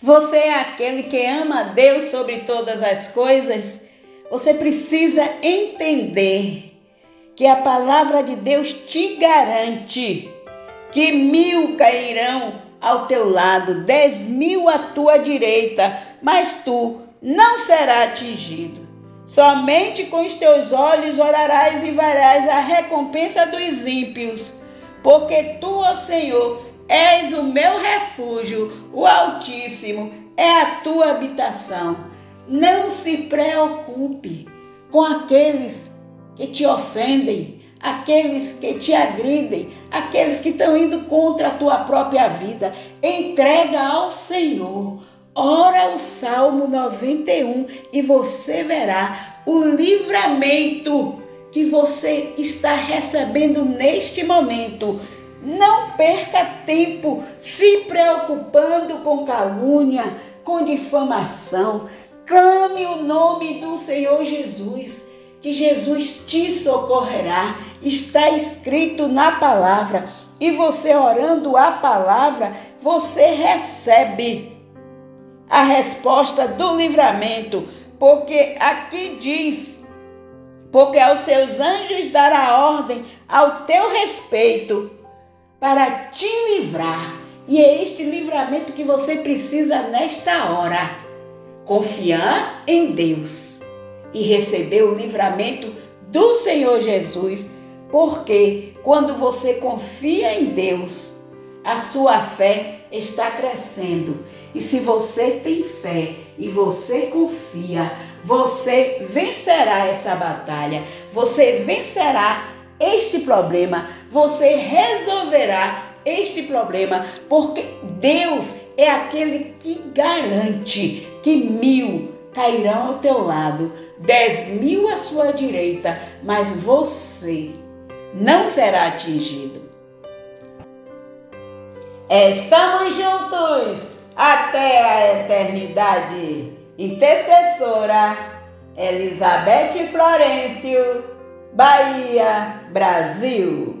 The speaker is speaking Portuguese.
Você é aquele que ama Deus sobre todas as coisas? Você precisa entender que a palavra de Deus te garante que mil cairão ao teu lado, dez mil à tua direita, mas tu não serás atingido. Somente com os teus olhos orarás e verás a recompensa dos ímpios, porque tu, ó Senhor, és o meu refúgio, o Altíssimo é a tua habitação. Não se preocupe com aqueles que te ofendem, aqueles que te agridem, aqueles que estão indo contra a tua própria vida. Entrega ao Senhor. Ora o Salmo 91 e você verá o livramento que você está recebendo neste momento. Não perca tempo se preocupando com calúnia, com difamação. Clame o nome do Senhor Jesus que Jesus te socorrerá. Está escrito na palavra. E você orando a palavra, você recebe a resposta do livramento, porque aqui diz: porque aos seus anjos dará ordem ao teu respeito para te livrar. E é este livramento que você precisa nesta hora. Confiar em Deus e receber o livramento do Senhor Jesus, porque quando você confia em Deus, a sua fé está crescendo. E se você tem fé e você confia, você vencerá essa batalha, você vencerá este problema, você resolverá este problema, porque Deus é aquele que garante que mil cairão ao teu lado, dez mil à sua direita, mas você não será atingido. Estamos juntos até a eternidade. Intercessora Elizabeth Florencio, Bahia, Brasil.